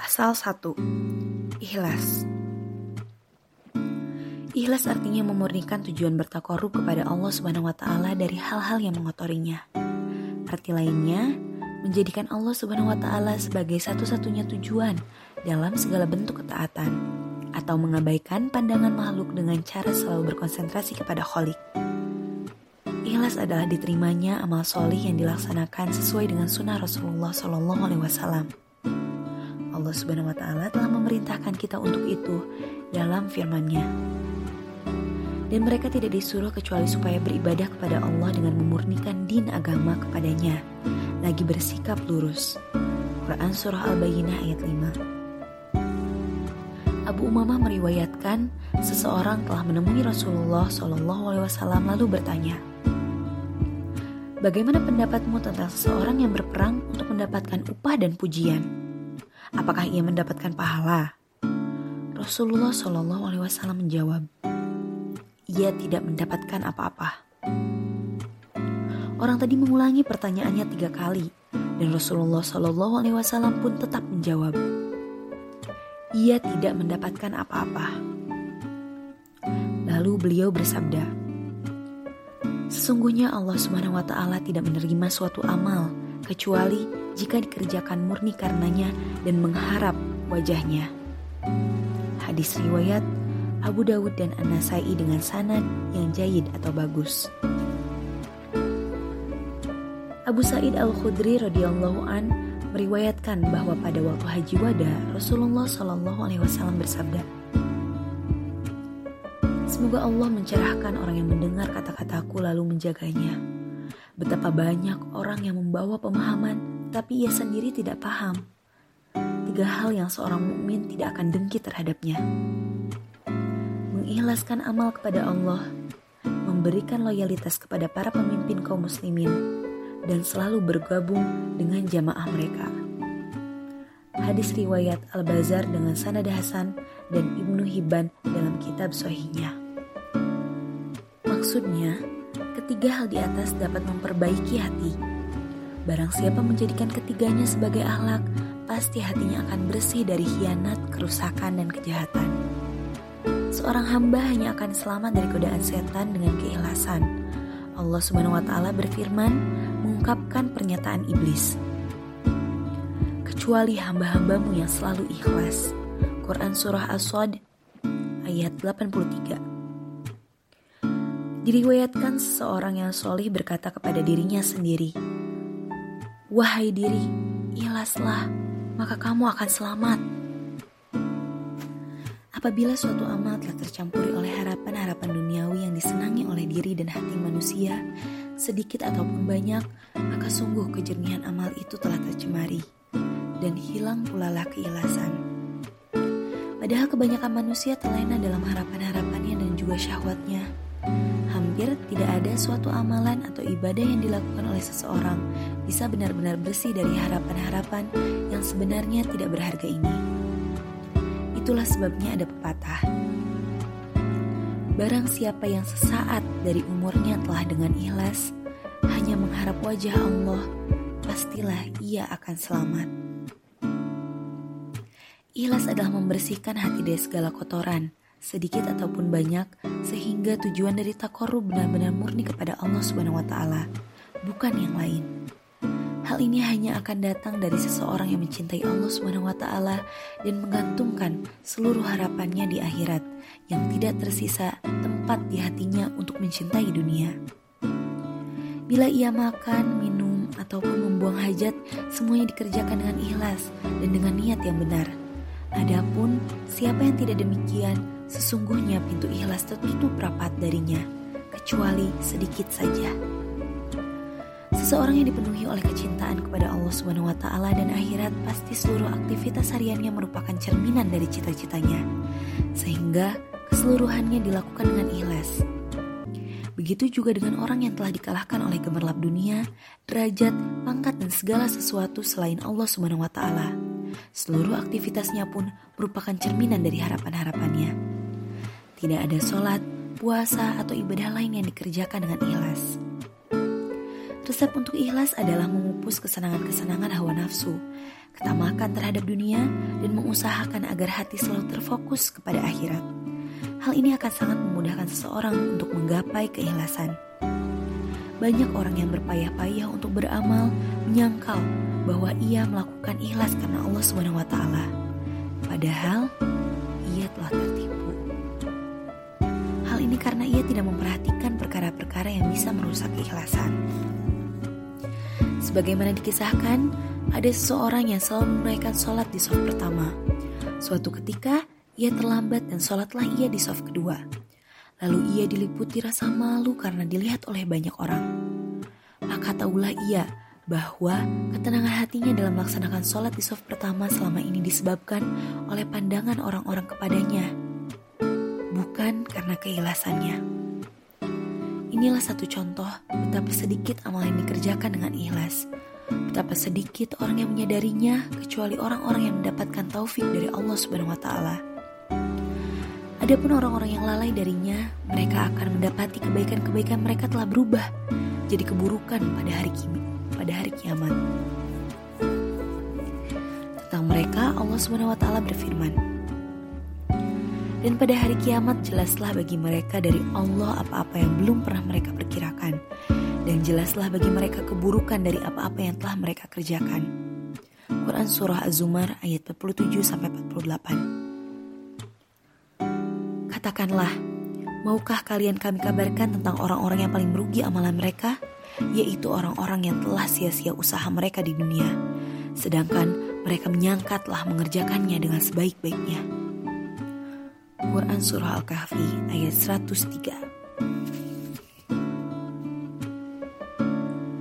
Pasal 1. Ikhlas. Ikhlas artinya memurnikan tujuan bertakorup kepada Allah Subhanahu wa taala dari hal-hal yang mengotorinya. Arti lainnya, menjadikan Allah Subhanahu wa taala sebagai satu-satunya tujuan dalam segala bentuk ketaatan atau mengabaikan pandangan makhluk dengan cara selalu berkonsentrasi kepada Kholik. Ikhlas adalah diterimanya amal solih yang dilaksanakan sesuai dengan sunnah Rasulullah Shallallahu Alaihi Wasallam. Allah Subhanahu wa taala telah memerintahkan kita untuk itu dalam firman-Nya. Dan mereka tidak disuruh kecuali supaya beribadah kepada Allah dengan memurnikan din agama kepadanya, lagi bersikap lurus. Quran Surah Al-Bayyinah ayat 5 Abu Umamah meriwayatkan seseorang telah menemui Rasulullah Shallallahu Alaihi Wasallam lalu bertanya, Bagaimana pendapatmu tentang seseorang yang berperang untuk mendapatkan upah dan pujian? Apakah ia mendapatkan pahala? Rasulullah Shallallahu Alaihi Wasallam menjawab, ia tidak mendapatkan apa-apa. Orang tadi mengulangi pertanyaannya tiga kali, dan Rasulullah Shallallahu Alaihi Wasallam pun tetap menjawab, ia tidak mendapatkan apa-apa. Lalu beliau bersabda, Sesungguhnya Allah Subhanahu wa taala tidak menerima suatu amal kecuali jika dikerjakan murni karenanya dan mengharap wajahnya. Hadis riwayat Abu Dawud dan An-Nasai dengan sanad yang jayid atau bagus. Abu Sa'id Al-Khudri radhiyallahu an meriwayatkan bahwa pada waktu Haji Wada Rasulullah Shallallahu alaihi wasallam bersabda, Semoga Allah mencerahkan orang yang mendengar kata-kataku lalu menjaganya. Betapa banyak orang yang membawa pemahaman, tapi ia sendiri tidak paham. Tiga hal yang seorang mukmin tidak akan dengki terhadapnya. Mengikhlaskan amal kepada Allah, memberikan loyalitas kepada para pemimpin kaum muslimin, dan selalu bergabung dengan jamaah mereka. Hadis riwayat Al-Bazar dengan sanad Hasan dan Ibnu Hibban dalam kitab Sohinya. Maksudnya, Ketiga hal di atas dapat memperbaiki hati. Barang siapa menjadikan ketiganya sebagai ahlak, pasti hatinya akan bersih dari hianat, kerusakan, dan kejahatan. Seorang hamba hanya akan selamat dari godaan setan dengan keikhlasan. Allah Subhanahu wa taala berfirman mengungkapkan pernyataan iblis. Kecuali hamba-hambamu yang selalu ikhlas. Quran Surah As-Sod ayat 83 Diriwayatkan seseorang yang solih berkata kepada dirinya sendiri, Wahai diri, ikhlaslah, maka kamu akan selamat. Apabila suatu amal telah tercampuri oleh harapan-harapan duniawi yang disenangi oleh diri dan hati manusia, sedikit ataupun banyak, maka sungguh kejernihan amal itu telah tercemari, dan hilang pula lah keikhlasan. Padahal kebanyakan manusia terlena dalam harapan-harapannya dan juga syahwatnya Hampir tidak ada suatu amalan atau ibadah yang dilakukan oleh seseorang bisa benar-benar bersih dari harapan-harapan yang sebenarnya tidak berharga ini. Itulah sebabnya ada pepatah. Barang siapa yang sesaat dari umurnya telah dengan ikhlas, hanya mengharap wajah Allah, pastilah ia akan selamat. Ikhlas adalah membersihkan hati dari segala kotoran, sedikit ataupun banyak, sehingga tujuan dari takoru benar-benar murni kepada Allah Subhanahu wa taala, bukan yang lain. Hal ini hanya akan datang dari seseorang yang mencintai Allah Subhanahu wa taala dan menggantungkan seluruh harapannya di akhirat yang tidak tersisa tempat di hatinya untuk mencintai dunia. Bila ia makan, minum, ataupun membuang hajat, semuanya dikerjakan dengan ikhlas dan dengan niat yang benar. Adapun siapa yang tidak demikian, Sesungguhnya pintu ikhlas tertutup rapat darinya, kecuali sedikit saja. Seseorang yang dipenuhi oleh kecintaan kepada Allah Subhanahu wa taala dan akhirat pasti seluruh aktivitas hariannya merupakan cerminan dari cita-citanya. Sehingga keseluruhannya dilakukan dengan ikhlas. Begitu juga dengan orang yang telah dikalahkan oleh gemerlap dunia, derajat, pangkat dan segala sesuatu selain Allah Subhanahu wa taala. Seluruh aktivitasnya pun merupakan cerminan dari harapan-harapannya. Tidak ada sholat, puasa, atau ibadah lain yang dikerjakan dengan ikhlas. Resep untuk ikhlas adalah memupus kesenangan-kesenangan hawa nafsu, ketamakan terhadap dunia, dan mengusahakan agar hati selalu terfokus kepada akhirat. Hal ini akan sangat memudahkan seseorang untuk menggapai keikhlasan. Banyak orang yang berpayah-payah untuk beramal menyangkal bahwa ia melakukan ikhlas karena Allah taala. Padahal ia telah tertipu. Hal ini karena ia tidak memperhatikan perkara-perkara yang bisa merusak keikhlasan. Sebagaimana dikisahkan, ada seseorang yang selalu menunaikan sholat di soft pertama. Suatu ketika, ia terlambat dan sholatlah ia di soft kedua. Lalu ia diliputi rasa malu karena dilihat oleh banyak orang. Maka tahulah ia bahwa ketenangan hatinya dalam melaksanakan sholat di soft pertama selama ini disebabkan oleh pandangan orang-orang kepadanya, bukan karena keikhlasannya. Inilah satu contoh betapa sedikit amal yang dikerjakan dengan ikhlas. Betapa sedikit orang yang menyadarinya kecuali orang-orang yang mendapatkan taufik dari Allah Subhanahu wa taala. Adapun orang-orang yang lalai darinya, mereka akan mendapati kebaikan-kebaikan mereka telah berubah jadi keburukan pada hari kimi, pada hari kiamat. Tentang mereka Allah Subhanahu wa taala berfirman, dan pada hari kiamat jelaslah bagi mereka dari Allah apa-apa yang belum pernah mereka perkirakan. Dan jelaslah bagi mereka keburukan dari apa-apa yang telah mereka kerjakan. Quran Surah Az-Zumar ayat 47-48 Katakanlah, maukah kalian kami kabarkan tentang orang-orang yang paling merugi amalan mereka? Yaitu orang-orang yang telah sia-sia usaha mereka di dunia. Sedangkan mereka menyangka telah mengerjakannya dengan sebaik-baiknya. Quran Surah Al-Kahfi ayat 103